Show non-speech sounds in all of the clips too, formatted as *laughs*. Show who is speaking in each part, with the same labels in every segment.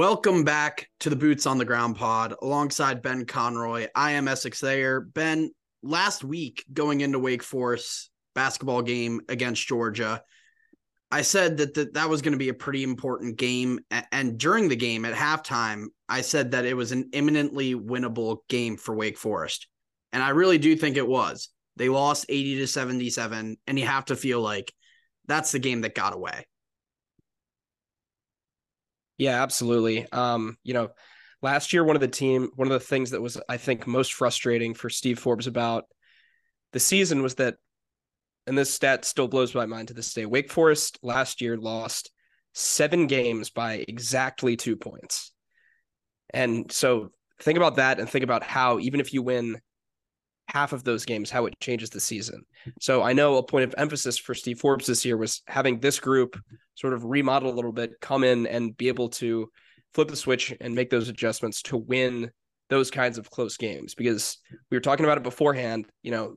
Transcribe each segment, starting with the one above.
Speaker 1: Welcome back to the Boots on the Ground pod alongside Ben Conroy. I am Essex Thayer. Ben, last week going into Wake Forest basketball game against Georgia, I said that that, that was going to be a pretty important game. And during the game at halftime, I said that it was an imminently winnable game for Wake Forest. And I really do think it was. They lost 80 to 77, and you have to feel like that's the game that got away.
Speaker 2: Yeah, absolutely. Um, you know, last year one of the team one of the things that was I think most frustrating for Steve Forbes about the season was that and this stat still blows my mind to this day. Wake Forest last year lost 7 games by exactly 2 points. And so think about that and think about how even if you win half of those games how it changes the season. So I know a point of emphasis for Steve Forbes this year was having this group sort of remodel a little bit, come in and be able to flip the switch and make those adjustments to win those kinds of close games because we were talking about it beforehand, you know,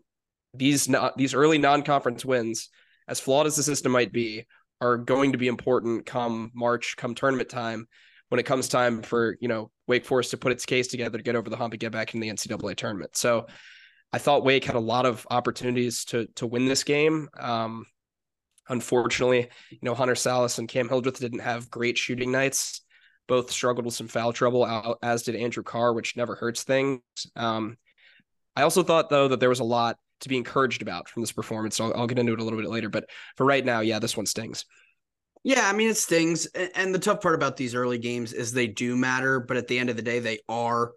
Speaker 2: these not, these early non-conference wins as flawed as the system might be are going to be important come March, come tournament time when it comes time for, you know, Wake Forest to put its case together to get over the hump and get back in the NCAA tournament. So I thought Wake had a lot of opportunities to to win this game. Um, unfortunately, you know Hunter Sallis and Cam Hildreth didn't have great shooting nights. Both struggled with some foul trouble, as did Andrew Carr, which never hurts things. Um, I also thought though that there was a lot to be encouraged about from this performance. I'll, I'll get into it a little bit later, but for right now, yeah, this one stings.
Speaker 1: Yeah, I mean it stings, and the tough part about these early games is they do matter, but at the end of the day, they are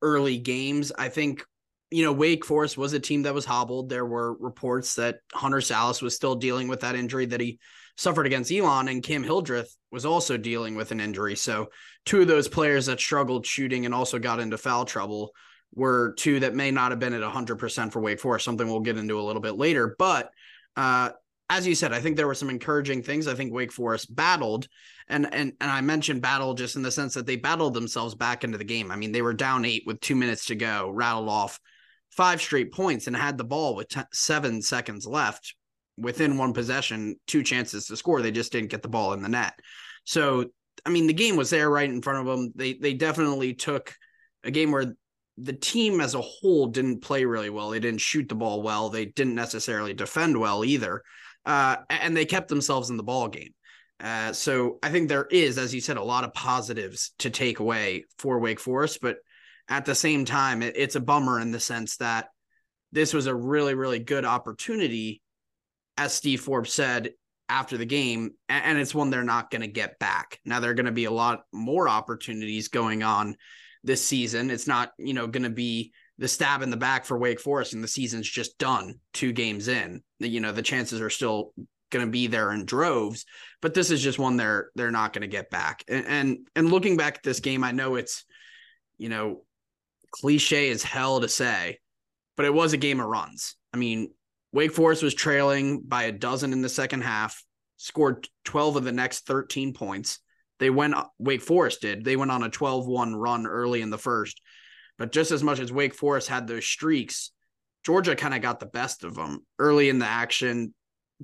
Speaker 1: early games. I think you know, Wake Forest was a team that was hobbled. There were reports that Hunter Sallis was still dealing with that injury that he suffered against Elon, and Cam Hildreth was also dealing with an injury. So, two of those players that struggled shooting and also got into foul trouble were two that may not have been at 100% for Wake Forest, something we'll get into a little bit later. But uh, as you said, I think there were some encouraging things. I think Wake Forest battled, and and and I mentioned battle just in the sense that they battled themselves back into the game. I mean, they were down eight with two minutes to go, rattled off five straight points and had the ball with t- seven seconds left within one possession, two chances to score. They just didn't get the ball in the net. So, I mean, the game was there right in front of them. They they definitely took a game where the team as a whole didn't play really well. They didn't shoot the ball well. They didn't necessarily defend well either, uh, and they kept themselves in the ball game. Uh, so I think there is, as you said, a lot of positives to take away for Wake Forest, but at the same time, it, it's a bummer in the sense that this was a really, really good opportunity, as Steve Forbes said after the game, and, and it's one they're not going to get back. Now, there are going to be a lot more opportunities going on this season. It's not, you know, going to be the stab in the back for Wake Forest and the season's just done two games in. You know, the chances are still going to be there in droves, but this is just one they're they're not going to get back. And, and and looking back at this game, I know it's you know cliche as hell to say, but it was a game of runs. I mean, Wake Forest was trailing by a dozen in the second half, scored 12 of the next 13 points. They went, Wake Forest did. They went on a 12 1 run early in the first. But just as much as Wake Forest had those streaks, Georgia kind of got the best of them early in the action.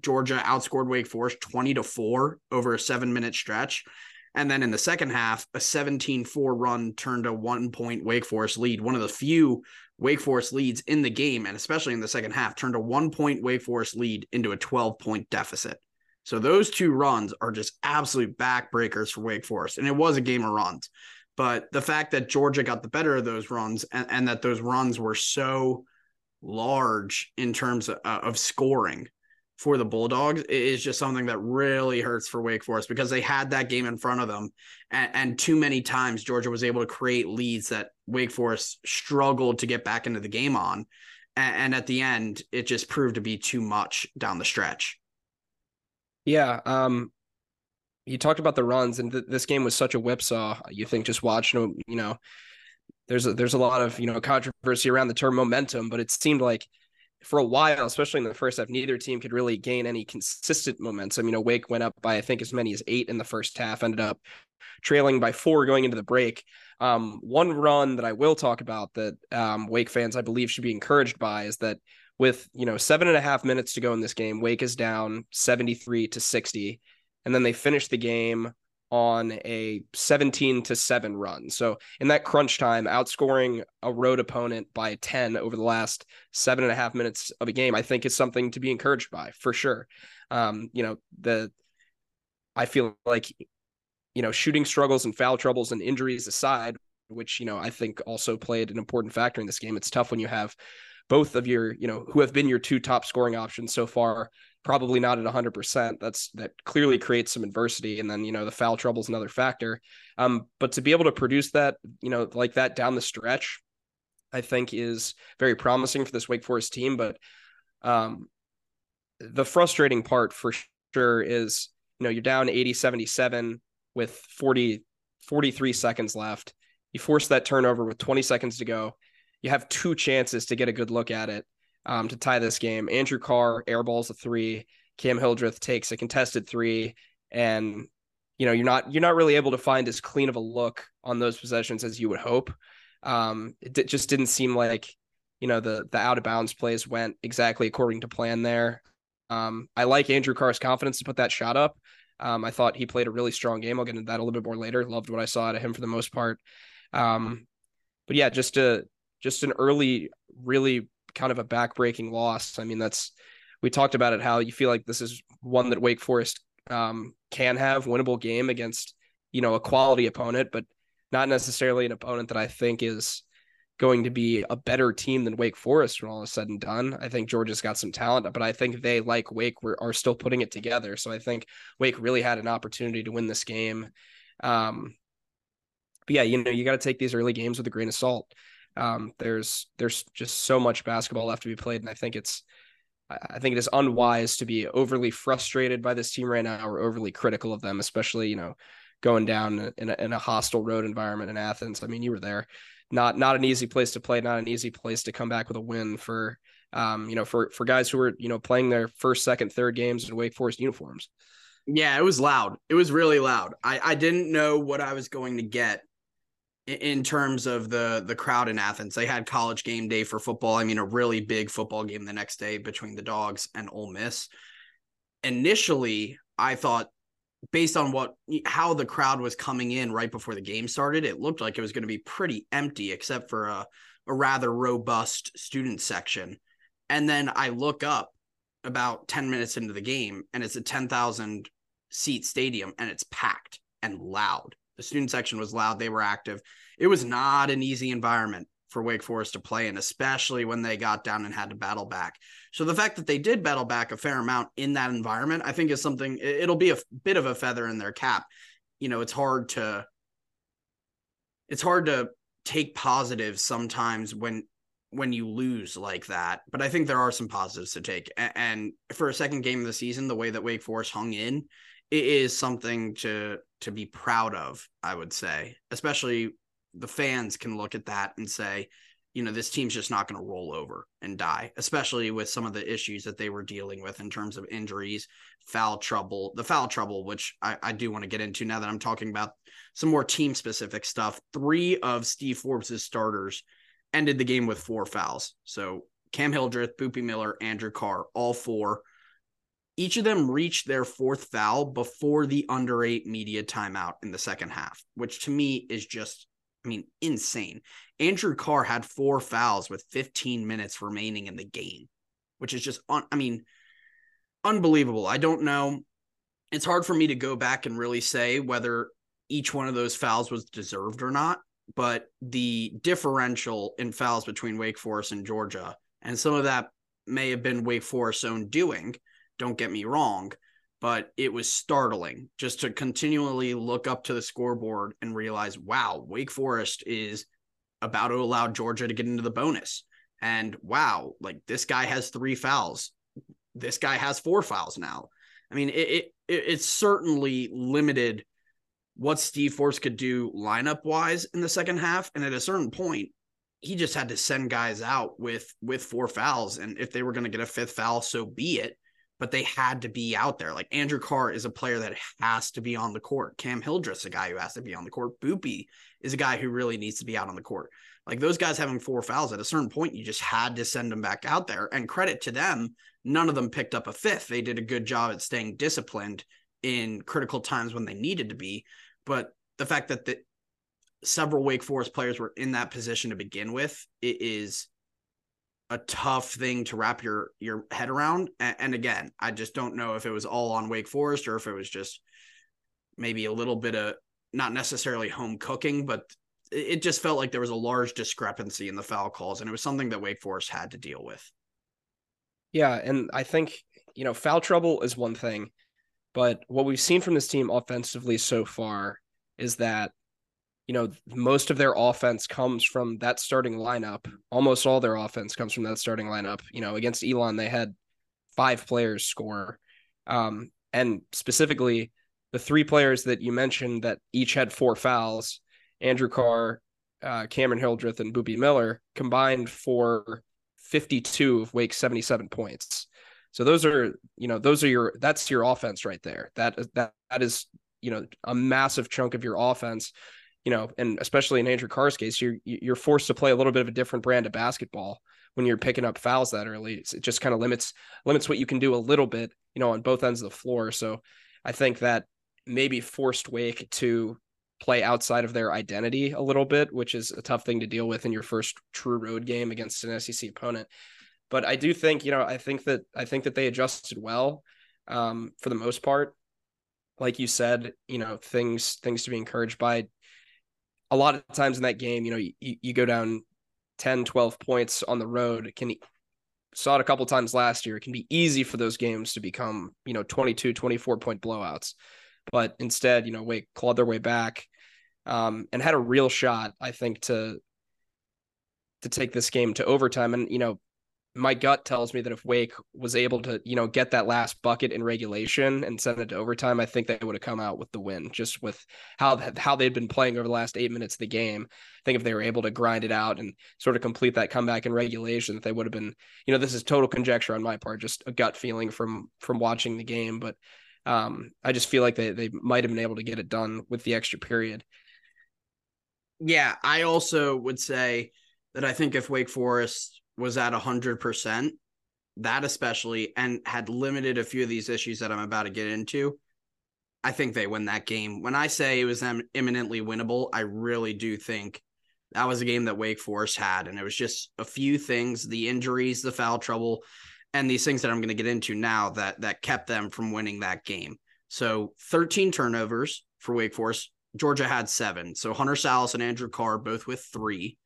Speaker 1: Georgia outscored Wake Forest 20 to 4 over a seven minute stretch. And then in the second half, a 17 4 run turned a one point Wake Forest lead. One of the few Wake Forest leads in the game, and especially in the second half, turned a one point Wake Forest lead into a 12 point deficit. So those two runs are just absolute backbreakers for Wake Forest. And it was a game of runs. But the fact that Georgia got the better of those runs and, and that those runs were so large in terms of, of scoring for the Bulldogs is just something that really hurts for Wake Forest because they had that game in front of them. And, and, too many times Georgia was able to create leads that Wake Forest struggled to get back into the game on. And, and at the end, it just proved to be too much down the stretch.
Speaker 2: Yeah. Um, you talked about the runs, and th- this game was such a whipsaw. You think just watching, you know, there's a, there's a lot of you know controversy around the term momentum, but it seemed like for a while, especially in the first half, neither team could really gain any consistent momentum. You know, Wake went up by I think as many as eight in the first half, ended up trailing by four going into the break. Um, one run that I will talk about that um, Wake fans I believe should be encouraged by is that with you know seven and a half minutes to go in this game, Wake is down seventy three to sixty, and then they finish the game on a 17 to 7 run. So in that crunch time, outscoring a road opponent by 10 over the last seven and a half minutes of a game, I think is something to be encouraged by for sure. Um, you know, the I feel like you know, shooting struggles and foul troubles and injuries aside, which, you know, I think also played an important factor in this game. It's tough when you have both of your, you know, who have been your two top scoring options so far probably not at 100%. That's that clearly creates some adversity. And then, you know, the foul trouble is another factor. Um, but to be able to produce that, you know, like that down the stretch, I think is very promising for this Wake Forest team. But um, the frustrating part for sure is, you know, you're down 80 77 with 40, 43 seconds left. You force that turnover with 20 seconds to go. You have two chances to get a good look at it um, to tie this game. Andrew Carr airballs a three. Cam Hildreth takes a contested three, and you know you're not you're not really able to find as clean of a look on those possessions as you would hope. Um, it d- just didn't seem like you know the the out of bounds plays went exactly according to plan there. Um, I like Andrew Carr's confidence to put that shot up. Um, I thought he played a really strong game. I'll get into that a little bit more later. Loved what I saw out of him for the most part. Um, but yeah, just a just an early, really kind of a backbreaking loss. I mean, that's we talked about it how you feel like this is one that Wake Forest um, can have winnable game against you know a quality opponent, but not necessarily an opponent that I think is going to be a better team than Wake Forest when all is said and done. I think Georgia's got some talent, but I think they, like Wake, were, are still putting it together. So I think Wake really had an opportunity to win this game. Um, but yeah, you know, you got to take these early games with a grain of salt. Um, there's there's just so much basketball left to be played, and I think it's I think it is unwise to be overly frustrated by this team right now or overly critical of them, especially you know going down in a, in a hostile road environment in Athens. I mean, you were there not not an easy place to play, not an easy place to come back with a win for um, you know, for for guys who were, you know, playing their first, second, third games in Wake Forest uniforms.
Speaker 1: Yeah, it was loud. It was really loud. I I didn't know what I was going to get in terms of the the crowd in Athens. They had college game day for football. I mean, a really big football game the next day between the Dogs and Ole Miss. Initially, I thought based on what how the crowd was coming in right before the game started, it looked like it was going to be pretty empty except for a, a rather robust student section. And then I look up about 10 minutes into the game and it's a 10,000 seat stadium and it's packed and loud. The student section was loud, they were active. It was not an easy environment for Wake Forest to play in, especially when they got down and had to battle back. So the fact that they did battle back a fair amount in that environment, I think is something it'll be a bit of a feather in their cap. You know, it's hard to it's hard to take positives sometimes when when you lose like that, but I think there are some positives to take. And for a second game of the season, the way that Wake Forest hung in, it is something to to be proud of, I would say, especially the fans can look at that and say, you know, this team's just not going to roll over and die, especially with some of the issues that they were dealing with in terms of injuries, foul trouble, the foul trouble, which I, I do want to get into now that I'm talking about some more team specific stuff. Three of Steve Forbes' starters ended the game with four fouls. So Cam Hildreth, Boopie Miller, Andrew Carr, all four. Each of them reached their fourth foul before the under eight media timeout in the second half, which to me is just I mean, insane. Andrew Carr had four fouls with 15 minutes remaining in the game, which is just, un- I mean, unbelievable. I don't know. It's hard for me to go back and really say whether each one of those fouls was deserved or not, but the differential in fouls between Wake Forest and Georgia, and some of that may have been Wake Forest's own doing, don't get me wrong, but it was startling just to continually look up to the scoreboard and realize, wow, Wake Forest is about to allow Georgia to get into the bonus. And wow, like this guy has three fouls. This guy has four fouls now. I mean, it it, it certainly limited what Steve Forbes could do lineup wise in the second half. And at a certain point, he just had to send guys out with with four fouls. And if they were going to get a fifth foul, so be it but they had to be out there. Like Andrew Carr is a player that has to be on the court. Cam Hildreth's a guy who has to be on the court. Boopie is a guy who really needs to be out on the court. Like those guys having four fouls at a certain point, you just had to send them back out there. And credit to them, none of them picked up a fifth. They did a good job at staying disciplined in critical times when they needed to be. But the fact that the several Wake Forest players were in that position to begin with, it is a tough thing to wrap your your head around. And, and again, I just don't know if it was all on Wake Forest or if it was just maybe a little bit of not necessarily home cooking, but it just felt like there was a large discrepancy in the foul calls, and it was something that Wake Forest had to deal with.
Speaker 2: Yeah, and I think you know foul trouble is one thing, but what we've seen from this team offensively so far is that you know most of their offense comes from that starting lineup. Almost all their offense comes from that starting lineup. You know, against Elon, they had five players score, um, and specifically the three players that you mentioned that each had four fouls Andrew Carr, uh, Cameron Hildreth, and Boopie Miller combined for 52 of Wake's 77 points. So those are, you know, those are your that's your offense right there. That that that is, you know, a massive chunk of your offense. You know, and especially in Andrew Carr's case, you're you're forced to play a little bit of a different brand of basketball when you're picking up fouls that early. It just kind of limits limits what you can do a little bit, you know, on both ends of the floor. So I think that maybe forced Wake to play outside of their identity a little bit, which is a tough thing to deal with in your first true road game against an SEC opponent. But I do think, you know, I think that I think that they adjusted well um, for the most part. Like you said, you know, things things to be encouraged by. A lot of times in that game, you know, you, you go down 10, 12 points on the road. It can saw it a couple times last year. It can be easy for those games to become, you know, 22, 24 point blowouts. But instead, you know, Wake clawed their way back um, and had a real shot, I think, to to take this game to overtime. And you know, my gut tells me that if Wake was able to, you know, get that last bucket in regulation and send it to overtime, I think they would have come out with the win. Just with how how they'd been playing over the last eight minutes of the game, I think if they were able to grind it out and sort of complete that comeback in regulation, they would have been. You know, this is total conjecture on my part, just a gut feeling from from watching the game, but um, I just feel like they they might have been able to get it done with the extra period.
Speaker 1: Yeah, I also would say that I think if Wake Forest was at hundred percent, that especially, and had limited a few of these issues that I'm about to get into, I think they win that game. When I say it was imminently winnable, I really do think that was a game that Wake Forest had, and it was just a few things: the injuries, the foul trouble, and these things that I'm going to get into now that that kept them from winning that game. So 13 turnovers for Wake Forest. Georgia had seven. So Hunter Sallis and Andrew Carr both with three.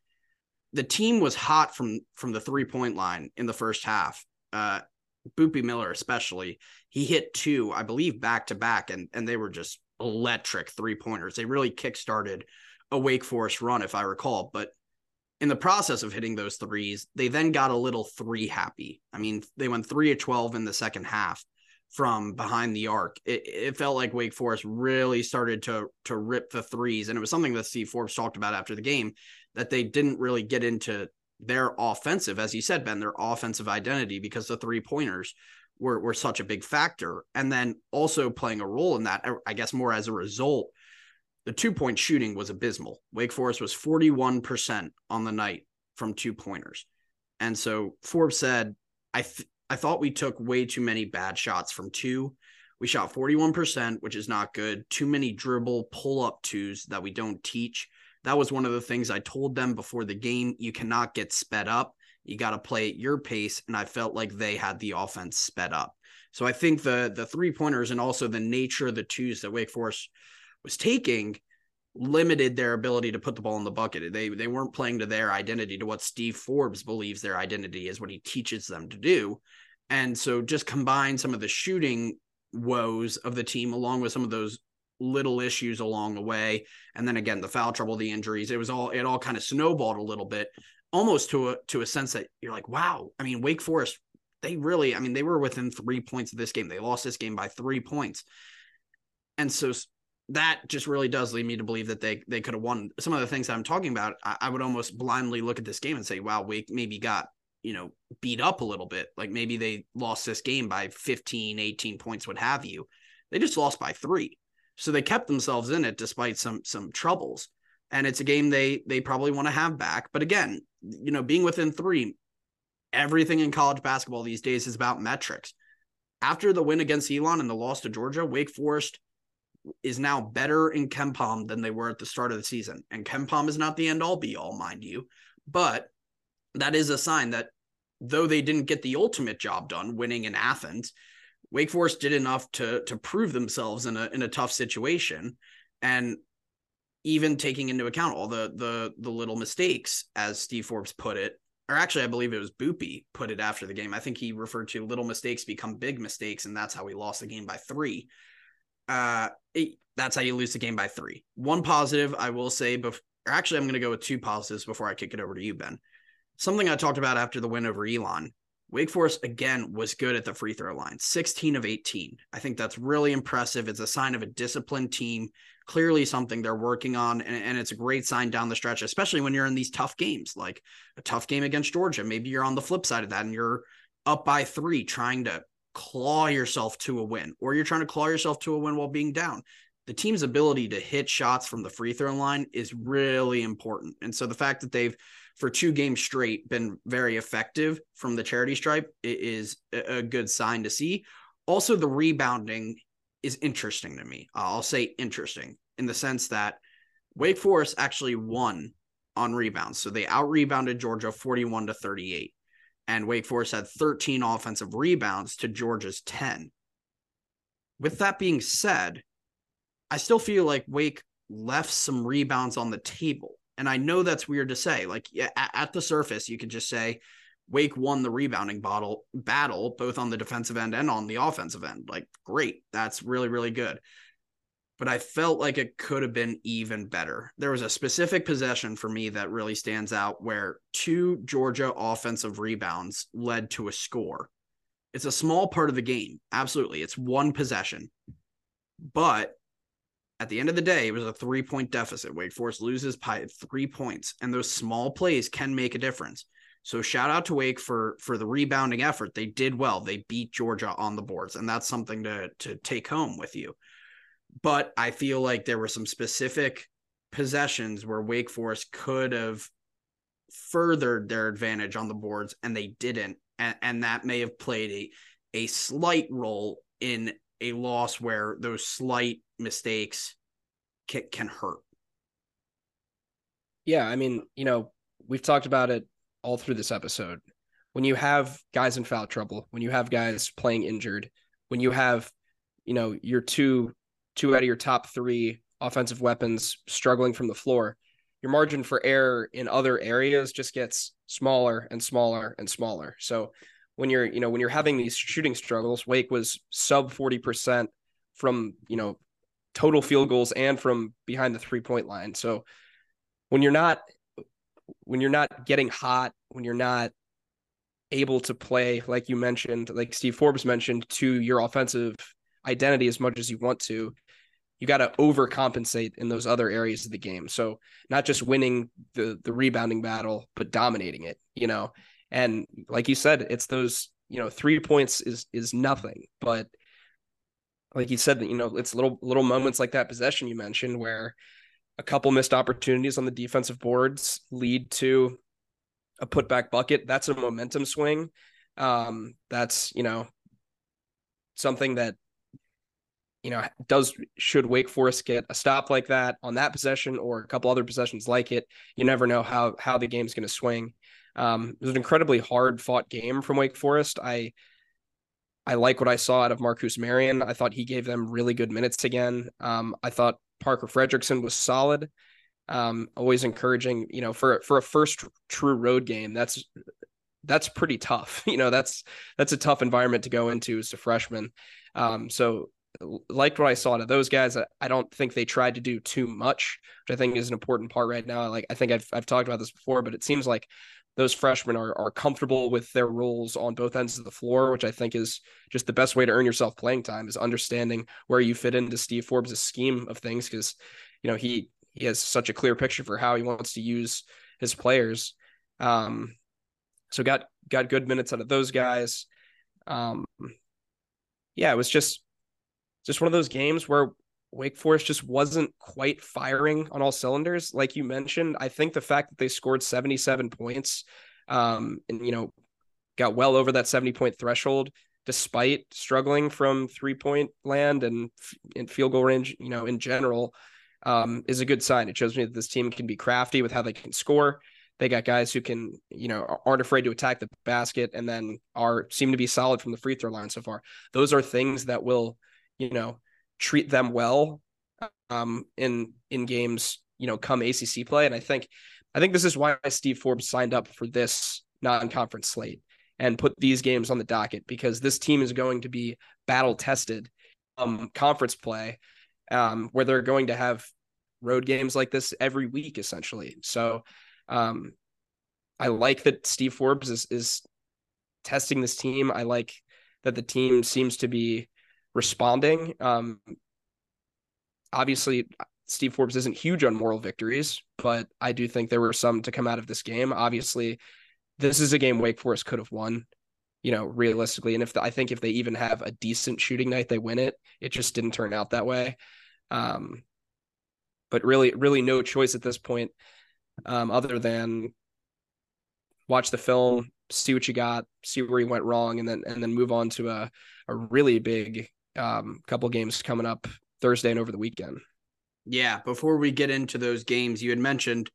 Speaker 1: The team was hot from from the three point line in the first half. Uh, Boopie Miller especially, he hit two, I believe, back to back, and and they were just electric three pointers. They really kickstarted a Wake Forest run, if I recall. But in the process of hitting those threes, they then got a little three happy. I mean, they went three of 12 in the second half from behind the arc. It, it, felt like Wake Forest really started to to rip the threes, and it was something that Steve Forbes talked about after the game that they didn't really get into their offensive, as you said, Ben, their offensive identity because the three pointers were were such a big factor, and then also playing a role in that. Uh, I guess more as a result the two point shooting was abysmal. Wake Forest was 41% on the night from two pointers. And so Forbes said, I, th- I thought we took way too many bad shots from two. We shot 41%, which is not good. Too many dribble pull up twos that we don't teach. That was one of the things I told them before the game. You cannot get sped up. You got to play at your pace. And I felt like they had the offense sped up. So I think the the three pointers and also the nature of the twos that Wake Forest was taking limited their ability to put the ball in the bucket. They they weren't playing to their identity, to what Steve Forbes believes their identity is, what he teaches them to do. And so just combine some of the shooting woes of the team along with some of those little issues along the way. And then again, the foul trouble, the injuries, it was all it all kind of snowballed a little bit, almost to a to a sense that you're like, wow, I mean, Wake Forest, they really, I mean, they were within three points of this game. They lost this game by three points. And so that just really does lead me to believe that they they could have won some of the things that I'm talking about. I, I, would almost blindly look at this game and say, wow, we maybe got, you know, beat up a little bit. Like maybe they lost this game by 15, 18 points, what have you. They just lost by three. So they kept themselves in it despite some some troubles. And it's a game they they probably want to have back. But again, you know, being within three, everything in college basketball these days is about metrics. after the win against Elon and the loss to Georgia, Wake Forest is now better in KenPom than they were at the start of the season. And KenPom is not the end all be all, mind you, but that is a sign that though they didn't get the ultimate job done, winning in Athens, Wake Forest did enough to to prove themselves in a in a tough situation, and even taking into account all the the the little mistakes, as Steve Forbes put it, or actually I believe it was Boopie put it after the game. I think he referred to little mistakes become big mistakes, and that's how we lost the game by three. Uh, it, that's how you lose the game by three. One positive I will say, but actually I'm going to go with two positives before I kick it over to you, Ben. Something I talked about after the win over Elon Wake Forest again was good at the free throw line, 16 of 18. I think that's really impressive. It's a sign of a disciplined team, clearly something they're working on. And, and, it's a great sign down the stretch, especially when you're in these tough games, like a tough game against Georgia. Maybe you're on the flip side of that and you're up by three trying to claw yourself to a win, or you're trying to claw yourself to a win while being down. The team's ability to hit shots from the free throw line is really important. And so the fact that they've for two games straight been very effective from the charity stripe is a good sign to see. Also, the rebounding is interesting to me. I'll say interesting in the sense that Wake Forest actually won on rebounds. So they out rebounded Georgia 41 to 38. And Wake Forest had 13 offensive rebounds to Georgia's 10. With that being said, I still feel like Wake left some rebounds on the table. And I know that's weird to say. Like at, the surface, you could just say Wake won the rebounding bottle battle, both on the defensive end and on the offensive end. Like, great. That's really, really good. But I felt like it could have been even better. There was a specific possession for me that really stands out where two Georgia offensive rebounds led to a score. It's a small part of the game. Absolutely. It's one possession. But at the end of the day, it was a three point deficit. Wake Forest loses by three points, and those small plays can make a difference. So shout out to Wake for for the rebounding effort. They did well. They beat Georgia on the boards, and that's something to to take home with you. But I feel like there were some specific possessions where Wake Forest could have furthered their advantage on the boards, and they didn't, and, and that may have played a a slight role in a loss where those slight mistakes can, can hurt.
Speaker 2: Yeah, I mean, you know, we've talked about it all through this episode. When you have guys in foul trouble, when you have guys playing injured, when you have, you know, your two two out of your top 3 offensive weapons struggling from the floor, your margin for error in other areas just gets smaller and smaller and smaller. So when you're, you know, when you're having these shooting struggles, Wake was sub 40% from, you know, total field goals and from behind the three point line. So when you're not when you're not getting hot, when you're not able to play like you mentioned, like Steve Forbes mentioned, to your offensive identity as much as you want to, you got to overcompensate in those other areas of the game. So not just winning the the rebounding battle, but dominating it, you know. And like you said, it's those, you know, three points is is nothing, but like you said, you know, it's little little moments like that possession you mentioned where a couple missed opportunities on the defensive boards lead to a putback bucket. That's a momentum swing. Um, that's you know something that you know does should Wake Forest get a stop like that on that possession or a couple other possessions like it. You never know how how the game's going to swing. Um, it was an incredibly hard fought game from Wake Forest. I I like what I saw out of Marqus Marion. I thought he gave them really good minutes again. Um, I thought Parker Friedrichsen was solid. Um, always encouraging, you know, for for a first true road game. That's that's pretty tough. *laughs* You know, that's that's a tough environment to go into as a freshman. Um, so liked what I saw to those guys. I, I don't think they tried to do too much, which I think is an important part right now. Like I think I've I've talked about this before, but it seems like those freshmen are are comfortable with their roles on both ends of the floor, which I think is just the best way to earn yourself playing time is understanding where you fit into Steve Forbes' scheme of things because you know he he has such a clear picture for how he wants to use his players. Um, so got got good minutes out of those guys. Um, yeah, it was just just one of those games where Wake Forest just wasn't quite firing on all cylinders. Like you mentioned, I think the fact that they scored 77 points um, and, you know, got well over that 70 point threshold despite struggling from three point land and in field goal range, you know, in general, um, is a good sign. It shows me that this team can be crafty with how they can score. They got guys who can, you know, aren't afraid to attack the basket and then are seem to be solid from the free throw line so far. Those are things that will, you know, treat them well um, in in games, you know, come ACC play. And I think, I think this is why Steve Forbes signed up for this non-conference slate and put these games on the docket because this team is going to be battle tested um conference play um where they're going to have road games like this every week essentially so um i like that steve forbes is is testing this team i like that the team seems to be responding um obviously Steve Forbes isn't huge on moral victories, but I do think there were some to come out of this game. Obviously, this is a game Wake Forest could have won, you know, realistically. And if the, I think if they even have a decent shooting night, they win it. It just didn't turn out that way. Um, but really, really no choice at this point, um, other than watch the film, see what you got, see where you went wrong, and then and then move on to a a really big um, couple games coming up Thursday and over the weekend.
Speaker 1: Yeah, before we get into those games, you had mentioned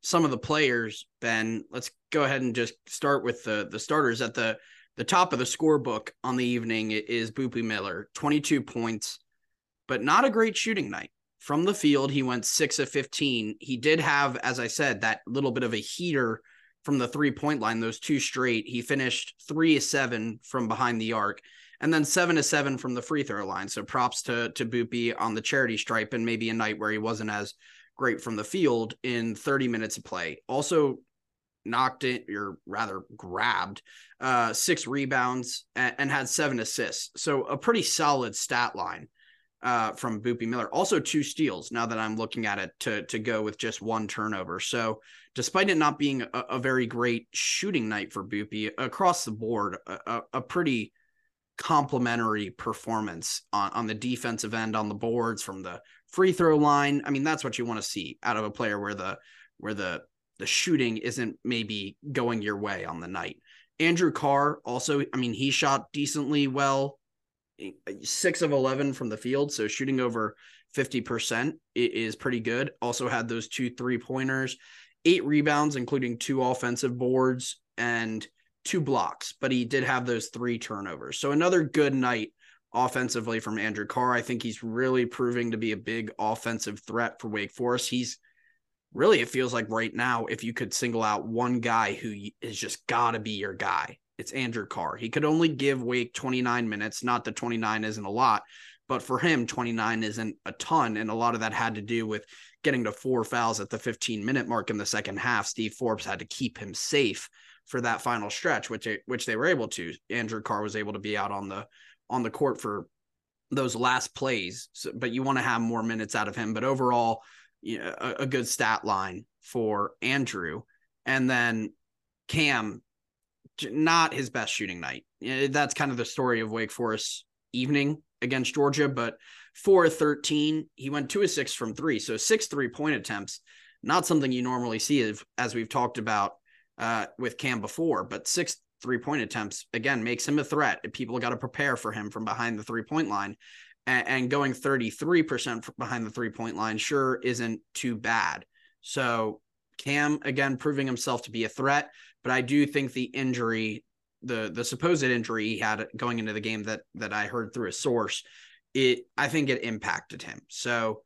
Speaker 1: some of the players, Ben. Let's go ahead and just start with the the starters at the the top of the scorebook on the evening is Boopie Miller, 22 points, but not a great shooting night. From the field, he went 6 of 15. He did have, as I said, that little bit of a heater from the three point line, those two straight. He finished 3 of 7 from behind the arc and then 7 to 7 from the free throw line. So props to to Boopie on the charity stripe and maybe a night where he wasn't as great from the field in 30 minutes of play. Also knocked it, or rather grabbed uh, six rebounds and, and, had seven assists. So a pretty solid stat line uh, from Boopie Miller. Also two steals. Now that I'm looking at it to to go with just one turnover. So despite it not being a, a very great shooting night for Boopie across the board, a, a pretty complementary performance on, on the defensive end on the boards from the free throw line. I mean, that's what you want to see out of a player where the where the the shooting isn't maybe going your way on the night. Andrew Carr also, I mean, he shot decently well, eh, six of 11 from the field. So shooting over 50% is pretty good. Also had those two three pointers, eight rebounds, including two offensive boards and two blocks, but he did have those three turnovers. So another good night offensively from Andrew Carr. I think he's really proving to be a big offensive threat for Wake Forest. He's really, it feels like right now, if you could single out one guy who is just got to be your guy, it's Andrew Carr. He could only give Wake 29 minutes. Not that 29 isn't a lot, but for him, 29 isn't a ton. And a lot of that had to do with getting to four fouls at the 15 minute mark in the second half. Steve Forbes had to keep him safe for that final stretch, which they, which they were able to. Andrew Carr was able to be out on the on the court for those last plays. So, but you want to have more minutes out of him. But overall, you know, a, a good stat line for Andrew. And then Cam, not his best shooting night. That's kind of the story of Wake Forest evening against Georgia, but 4 13, he went 2 of 6 from 3. So six three point attempts, not something you normally see as, as we've talked about uh, with Cam before, but six three point attempts again makes him a threat. People got to prepare for him from behind the three point line. And, and going 33% behind the three point line sure isn't too bad. So Cam again proving himself to be a threat, but I do think the injury, the the supposed injury he had going into the game that that I heard through a source, it I think it impacted him. So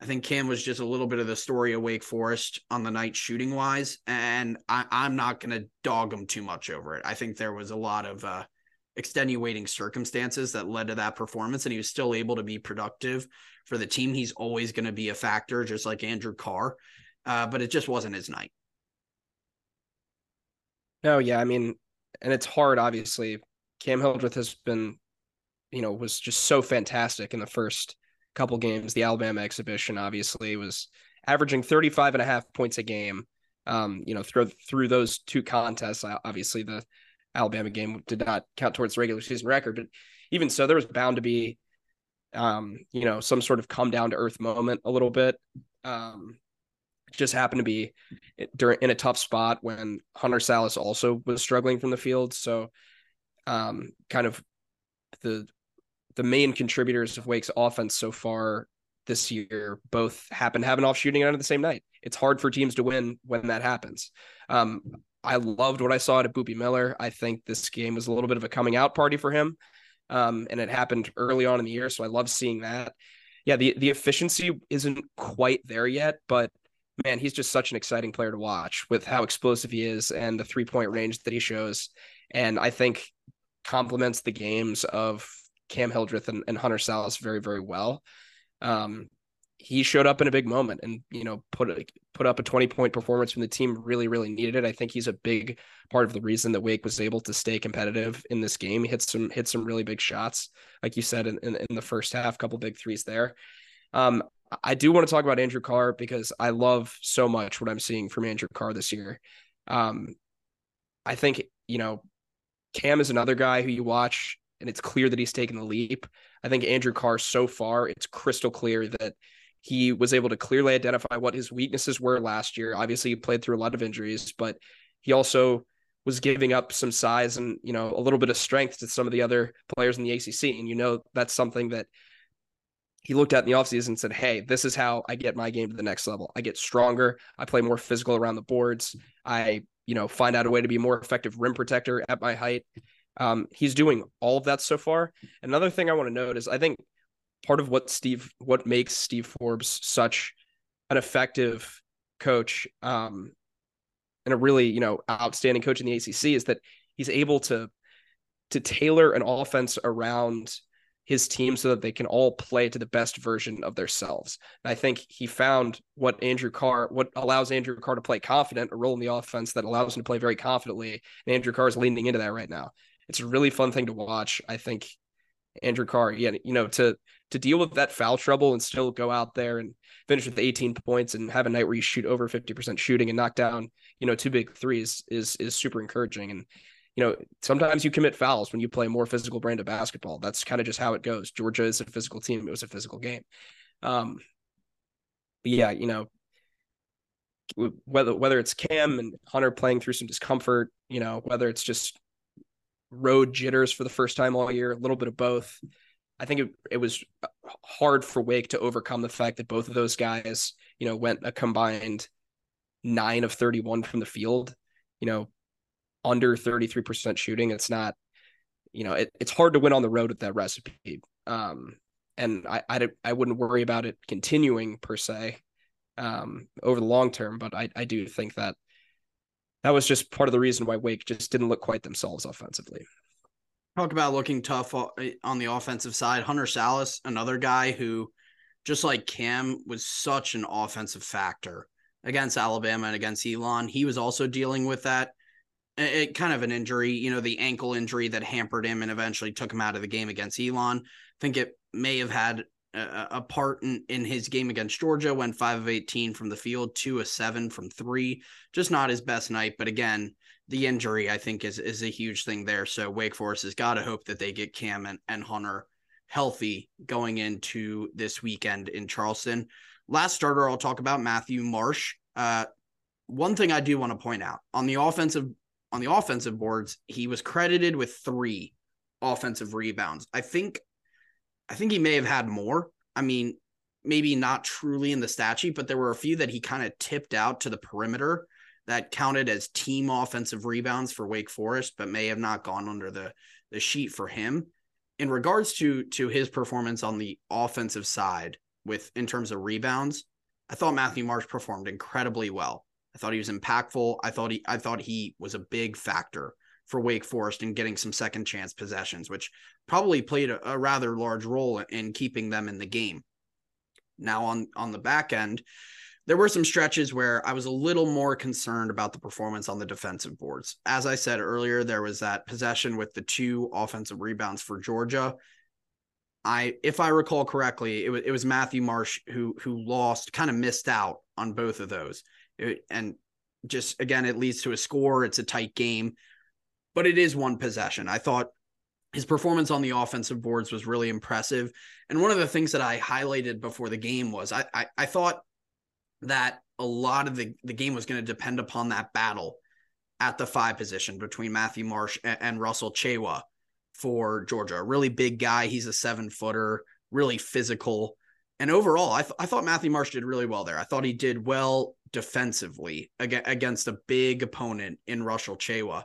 Speaker 1: I think Cam was just a little bit of the story of Wake Forest on the night shooting wise, and I, am not going to dog him too much over it. I think there was a lot of uh, extenuating circumstances that led to that performance, and he was still able to be productive for the team. He's always going to be a factor, just like Andrew Carr, uh, but it just wasn't his night.
Speaker 2: No, yeah, I mean, and it's hard. Obviously, Cam Hildreth has been, you know, was just so fantastic in the first couple games. The Alabama exhibition obviously was averaging 35 and a half points a game. Um, you know, through through those two contests, obviously the Alabama game did not count towards the regular season record, but even so, there was bound to be, um, you know, some sort of come down to earth moment a little bit. Um, just happened to be during in a tough spot when Hunter Sallis also was struggling from the field. So, um, kind of the the main contributors of Wake's offense so far this year both happen to have an off shooting night on the same night. It's hard for teams to win when that happens. Um, I loved what I saw at Boopie Miller. I think this game was a little bit of a coming out party for him. Um, and it happened early on in the year. So I love seeing that. Yeah, the, the efficiency isn't quite there yet, but man, he's just such an exciting player to watch with how explosive he is and the three point range that he shows. And I think complements the games of Cam Hildreth and, and Hunter Sallis very, very well. Um, he showed up in a big moment and you know put put up a 20 point performance when the team really really needed it. I think he's a big part of the reason that Wake was able to stay competitive in this game. He hit some hit some really big shots, like you said in, in, in the first half, couple big threes there. Um, I do want to talk about Andrew Carr because I love so much what I'm seeing from Andrew Carr this year. Um, I think you know Cam is another guy who you watch and it's clear that he's taken the leap. I think Andrew Carr so far, it's crystal clear that he was able to clearly identify what his weaknesses were last year. Obviously, he played through a lot of injuries, but he also was giving up some size and you know a little bit of strength to some of the other players in the ACC. And you know that's something that he looked at in the offseason and said, Hey, this is how I get my game to the next level. I get stronger. I play more physical around the boards. I, you know, find out a way to be more effective rim protector at my height. Um, he's doing all of that so far. Another thing I want to note is I think part of what Steve, what makes Steve Forbes such an effective coach, um, and a really you know outstanding coach in the ACC is that he's able to to tailor an offense around his team so that they can all play to the best version of themselves. And I think he found what Andrew Carr, what allows Andrew Carr to play confident, a role in the offense that allows him to play very confidently. And Andrew Carr is leaning into that right now. It's a really fun thing to watch. I think Andrew Carr, yeah, you know, to to deal with that foul trouble and still go out there and finish with 18 points and have a night where you shoot over 50% shooting and knock down, you know, two big threes is is super encouraging. And you know, sometimes you commit fouls when you play more physical brand of basketball. That's kind of just how it goes. Georgia is a physical team. It was a physical game. Um, but yeah, you know, whether whether it's Cam and Hunter playing through some discomfort, you know, whether it's just road jitters for the first time all year, a little bit of both. I think it, it was hard for Wake to overcome the fact that both of those guys, you know, went a combined nine of 31 from the field, you know, under 33% shooting. It's not, you know, it, it's hard to win on the road with that recipe. Um, and I, I, I wouldn't worry about it continuing per se um, over the long term, but I, I do think that that was just part of the reason why Wake just didn't look quite themselves offensively.
Speaker 1: Talk about looking tough eh, on the offensive side. Hunter Sallis, another guy who, just like Cam, was such an offensive factor against Alabama and against Elon. He was also dealing with that. It, kind of an injury, you know, the ankle injury that hampered him and eventually took him out of the game against Elon. I think it may have had a, part in, in his game against Georgia, went five of 18 from the field, two of seven from three. Just not his best night. But again, the injury, I think, is, is a huge thing there. So Wake Forest has got to hope that they get Cam and, and Hunter healthy going into this weekend in Charleston. Last starter I'll talk about Matthew Marsh. Uh, one thing I do want to point out on the offensive on the offensive boards, he was credited with three offensive rebounds. I think I think he may have had more. I mean, maybe not truly in the stat sheet, but there were a few that he kind of tipped out to the perimeter that counted as team offensive rebounds for Wake Forest, but may have not gone under the the sheet for him. In regards to to his performance on the offensive side, with in terms of rebounds, I thought Matthew Marsh performed incredibly well. I thought he was impactful. I thought he I thought he was a big factor for Wake Forest and getting some second chance possessions, which probably played a, a rather large role in keeping them in the game. Now on on the back end, there were some stretches where I was a little more concerned about the performance on the defensive boards. As I said earlier, there was that possession with the two offensive rebounds for Georgia. I, if I recall correctly, it was it was Matthew Marsh who who lost, kind of missed out on both of those, it, and just again, it leads to a score. It's a tight game but it is one possession. I thought his performance on the offensive boards was really impressive. And one of the things that I highlighted before the game was I I, I thought that a lot of the, the game was going to depend upon that battle at the five position between Matthew Marsh and, and Russell Tchewa for Georgia. A really big guy. He's a seven footer, really physical. And overall, I, th- I thought Matthew Marsh did really well there. I thought he did well defensively against a big opponent in Russell Tchewa.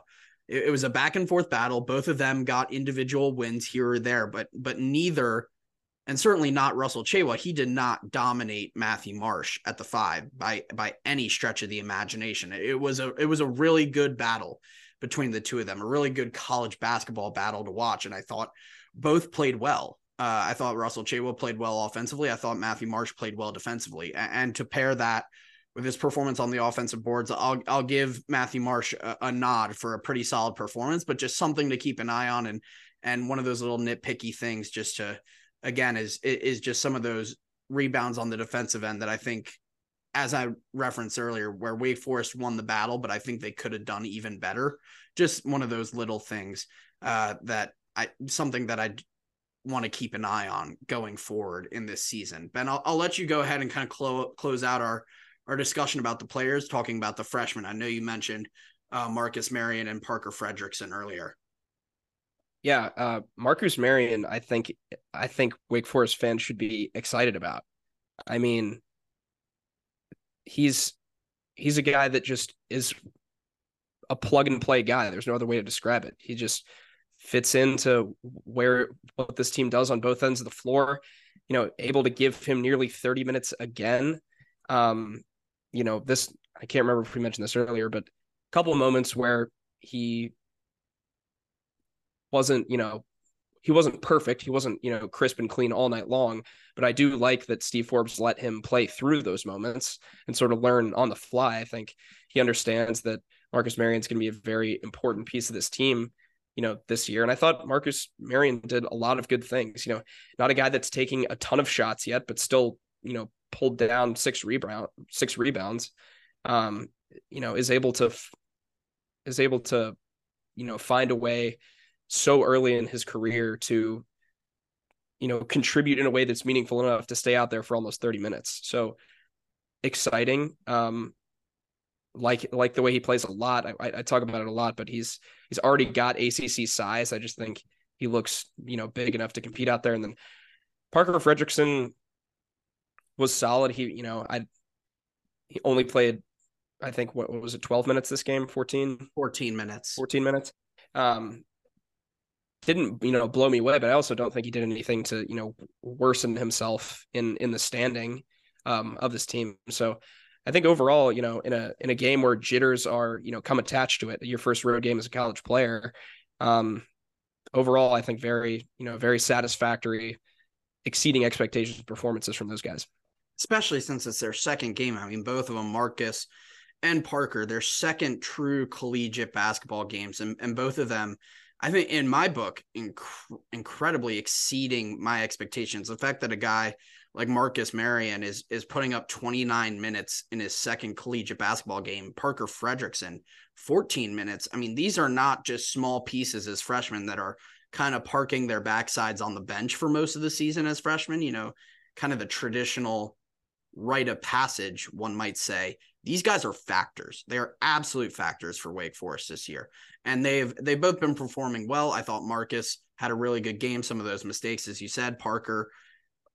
Speaker 1: It, it was a back and forth battle. Both of them got individual wins here or there, but but neither, and certainly not Russell Tchewa. He did not dominate Matthew Marsh at the five by by any stretch of the imagination. It was a it was a really good battle between the two of them, a really good college basketball battle to watch. And I thought both played well. Uh, I thought Russell Tchewa played well offensively. I thought Matthew Marsh played well defensively. And, and, to pair that with his performance on the offensive boards, I'll I'll give Matthew Marsh a, a, nod for a pretty solid performance, but just something to keep an eye on and and one of those little nitpicky things just to again is is just some of those rebounds on the defensive end that I think as I referenced earlier, where Wake Forest won the battle, but I think they could have done even better. Just one of those little things uh, that I something that I want to keep an eye on going forward in this season. Ben, I'll, I'll let you go ahead and kind of close close out our our discussion about the players, talking about the freshmen. I know you mentioned uh, Marqus Marion and Parker Friedrichsen earlier.
Speaker 2: Yeah, uh, Marqus Marion, I think I think Wake Forest fans should be excited about. I mean, he's he's a guy that just is a plug and play guy. There's no other way to describe it. He just fits into where what this team does on both ends of the floor. You know, able to give him nearly 30 minutes again. Um, you know, this I can't remember if we mentioned this earlier, but a couple of moments where he wasn't, you know, he wasn't perfect. He wasn't, you know, crisp and clean all night long. But I do like that Steve Forbes let him play through those moments and sort of learn on the fly. I think he understands that Marqus Marion's going to be a very important piece of this team, you know, this year. And I thought Marqus Marion did a lot of good things. You know, not a guy that's taking a ton of shots yet, but still, you know, pulled down six rebound six rebounds. Um, you know, is able to is able to, you know, find a way so early in his career to you know contribute in a way that's meaningful enough to stay out there for almost 30 minutes. So exciting um like like the way he plays a lot. I, I talk about it a lot but he's he's already got acc size. I just think he looks you know big enough to compete out there. And then Parker Friedrichsen was solid. He you know i he only played i think what, what was it 12 minutes this game? 14
Speaker 1: 14 minutes.
Speaker 2: 14 minutes. Um didn't you know blow me away, but I also don't think he did anything to you know worsen himself in in the standing um, of this team. So I think overall, you know, in a in a game where jitters are you know come attached to it, your first road game as a college player, um, overall, I think very you know very satisfactory, exceeding expectations performances from those guys.
Speaker 1: Especially since it's their second game. I mean, both of them, Marqus and Parker, their second true collegiate basketball games, and and both of them I think in my book, inc- incredibly exceeding my expectations. The fact that a guy like Marqus Marion is is putting up 29 minutes in his second collegiate basketball game. Parker Friedrichsen, 14 minutes. I mean, these are not just small pieces as freshmen that are kind of parking their backsides on the bench for most of the season as freshmen. You know, kind of the traditional rite of passage, one might say. These guys are factors. They are absolute factors for Wake Forest this year and they've they've both been performing well. I thought Marqus had a really good game. Some of those mistakes, as you said, Parker,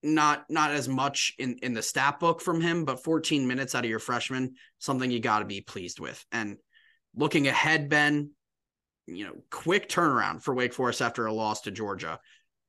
Speaker 1: not not as much in in the stat book from him, but 14 minutes out of your freshman, something you got to be pleased with. And looking ahead, Ben, you know, quick turnaround for Wake Forest after a loss to Georgia.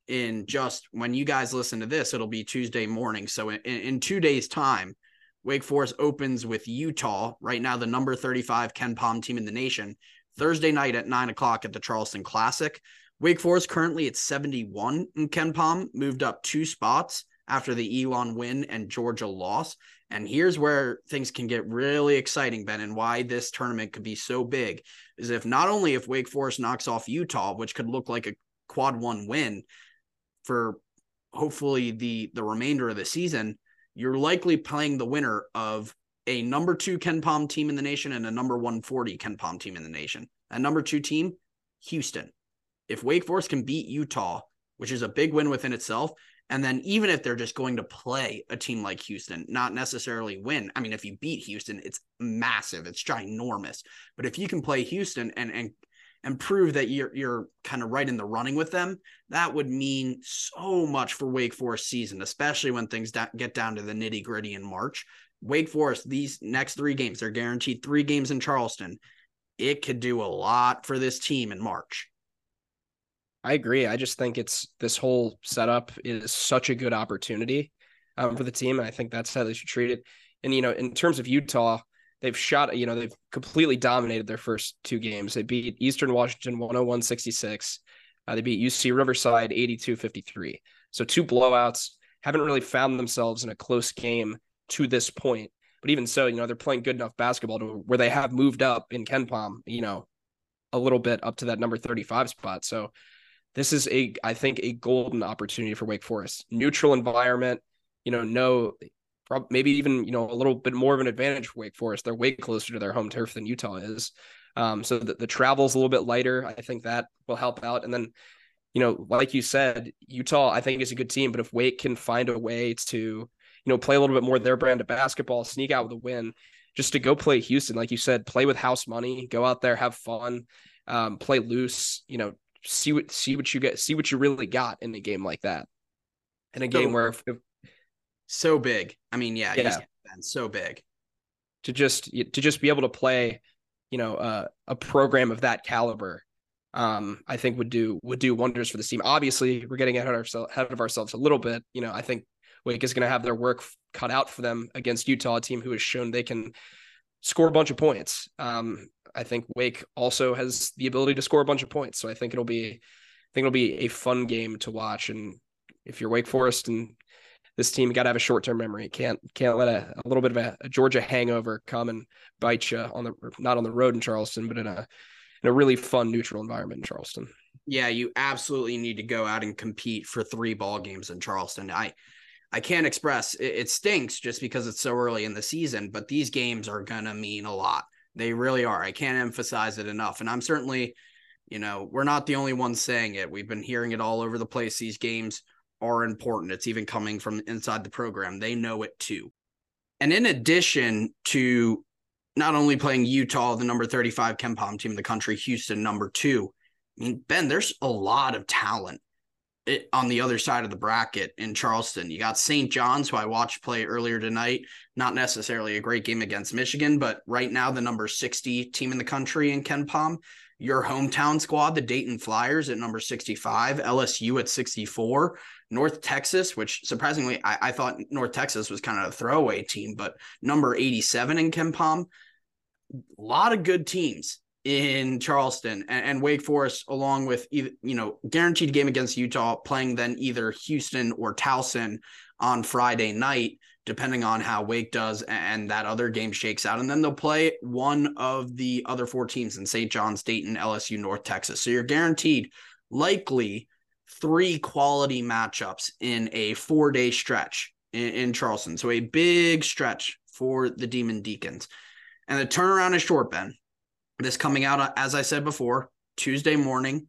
Speaker 1: In just when you guys listen to this, it'll be Tuesday morning. So in, in two days' time, Wake Forest opens with Utah, right now the number 35 KenPom team in the nation. Thursday night at nine o'clock at the Charleston Classic. Wake Forest currently at 71 in KenPom, moved up two spots after the Elon win and Georgia loss. And here's where things can get really exciting, Ben, and why this tournament could be so big is if not only if Wake Forest knocks off Utah, which could look like a quad one win for hopefully the the remainder of the season, you're likely playing the winner of a number two KenPom team in the nation and a number 140 KenPom team in the nation. A number two team, Houston. If Wake Forest can beat Utah, which is a big win within itself, and then even if they're just going to play a team like Houston, not necessarily win. I mean, if you beat Houston, it's massive, it's ginormous. But if you can play Houston and and and prove that you're you're kind of right in the running with them, that would mean so much for Wake Forest season, especially when things da- get down to the nitty gritty in March. Wake Forest, these next three games, they're guaranteed three games in Charleston. It could do a lot for this team in March.
Speaker 2: I agree. I just think it's this whole setup is such a good opportunity um, for the team. And I think that's how they should treat it. And, you know, in terms of Utah, they've shot, you know, they've completely dominated their first two games. They beat Eastern Washington 101 66. Uh, they beat UC Riverside 82 53. So two blowouts. Haven't really found themselves in a close game to this point. But even so, you know, they're playing good enough basketball to where they have moved up in KenPom, you know, a little bit up to that number 35 spot. So this is a, I think, a golden opportunity for Wake Forest. Neutral environment, you know, no, maybe even, you know, a little bit more of an advantage for Wake Forest. They're way closer to their home turf than Utah is. Um, so the, the travel's a little bit lighter. I think that will help out. And then, you know, like you said, Utah, I think is a good team, but if Wake can find a way to, you know, play a little bit more their brand of basketball, sneak out with a win, just to go play Houston, like you said, play with house money, go out there, have fun, um, play loose, you know, see what see what you get, see what you really got in a game like that. In a game so, where if, if,
Speaker 1: so big. I mean, yeah, yeah, so big
Speaker 2: to just to just be able to play, you know, uh, a program of that caliber. Um, I think would do would do wonders for the team. Obviously, we're getting ahead of ourselves ahead of ourselves a little bit. You know, I think Wake is going to have their work cut out for them against Utah, a team who has shown they can score a bunch of points. Um, I think Wake also has the ability to score a bunch of points. So I think it'll be, I think it'll be a fun game to watch. And if you're Wake Forest and this team, got to have a short term memory. Can't can't let a, a little bit of a, a, Georgia hangover come and bite you on the not on the road in Charleston, but in a in a really fun neutral environment in Charleston.
Speaker 1: Yeah, you absolutely need to go out and compete for three ball games in Charleston. I I can't express it, it stinks just because it's so early in the season, but these games are gonna mean a lot. They really are. I can't emphasize it enough. And I'm certainly, you know, we're not the only ones saying it. We've been hearing it all over the place. These games are important. It's even coming from inside the program. They know it too. And in addition to not only playing Utah, the number 35 KenPom team in the country, Houston, number two, I mean, Ben, there's a lot of talent it, on the other side of the bracket in Charleston. You got St. John's, who I watched play earlier tonight. Not necessarily a great game against Michigan, but right now the number 60 team in the country in KenPom. Your hometown squad, the Dayton Flyers at number 65, LSU at 64, North Texas, which surprisingly I, I thought North Texas was kind of a throwaway team, but number 87 in KenPom. A lot of good teams in Charleston and, and, Wake Forest, along with either, you know, guaranteed game against Utah, playing then either Houston or Towson on Friday night, depending on how Wake does and that other game shakes out. And then they'll play one of the other four teams in St. John's, Dayton, LSU, North Texas. So you're guaranteed likely three quality matchups in a four day stretch in, in Charleston. So a big stretch for the Demon Deacons. And the turnaround is short, Ben. This coming out, uh, as I said before, Tuesday morning,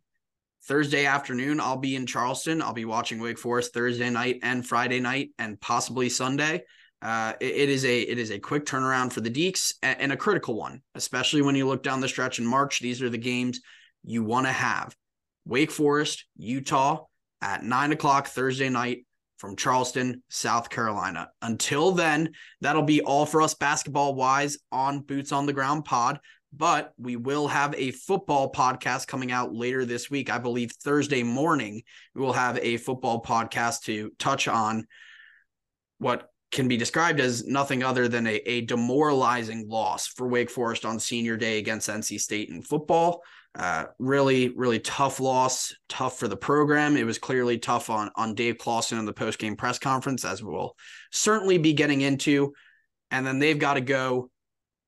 Speaker 1: Thursday afternoon, I'll be in Charleston. I'll be watching Wake Forest Thursday night and Friday night, and possibly Sunday. Uh, it, it is a it is a quick turnaround for the Deacs and, and a critical one, especially when you look down the stretch in March. These are the games you want to have: Wake Forest, Utah at nine o'clock Thursday night from Charleston, South Carolina. Until then, that'll be all for us basketball wise on Boots on the Ground pod but we will have a football podcast coming out later this week. I believe Thursday morning, we will have a football podcast to touch on what can be described as nothing other than a, a demoralizing loss for Wake Forest on senior day against NC State in football. Uh, really, really tough loss, tough for the program. It was clearly tough on, on Dave Clawson in the post game press conference, as we'll certainly be getting into. And then they've got to go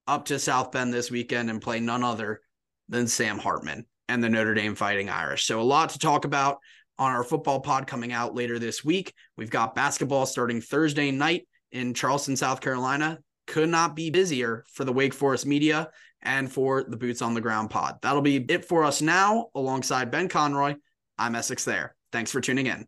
Speaker 1: up to South Bend this weekend and play none other than Sam Hartman and the Notre Dame Fighting Irish. So, a lot to talk about on our football pod coming out later this week. We've got basketball starting Thursday night in Charleston, South Carolina. Could not be busier for the Wake Forest media and for the Boots on the Ground pod. That'll be it for us now. Alongside Ben Conroy, I'm Essex there. Thanks for tuning in.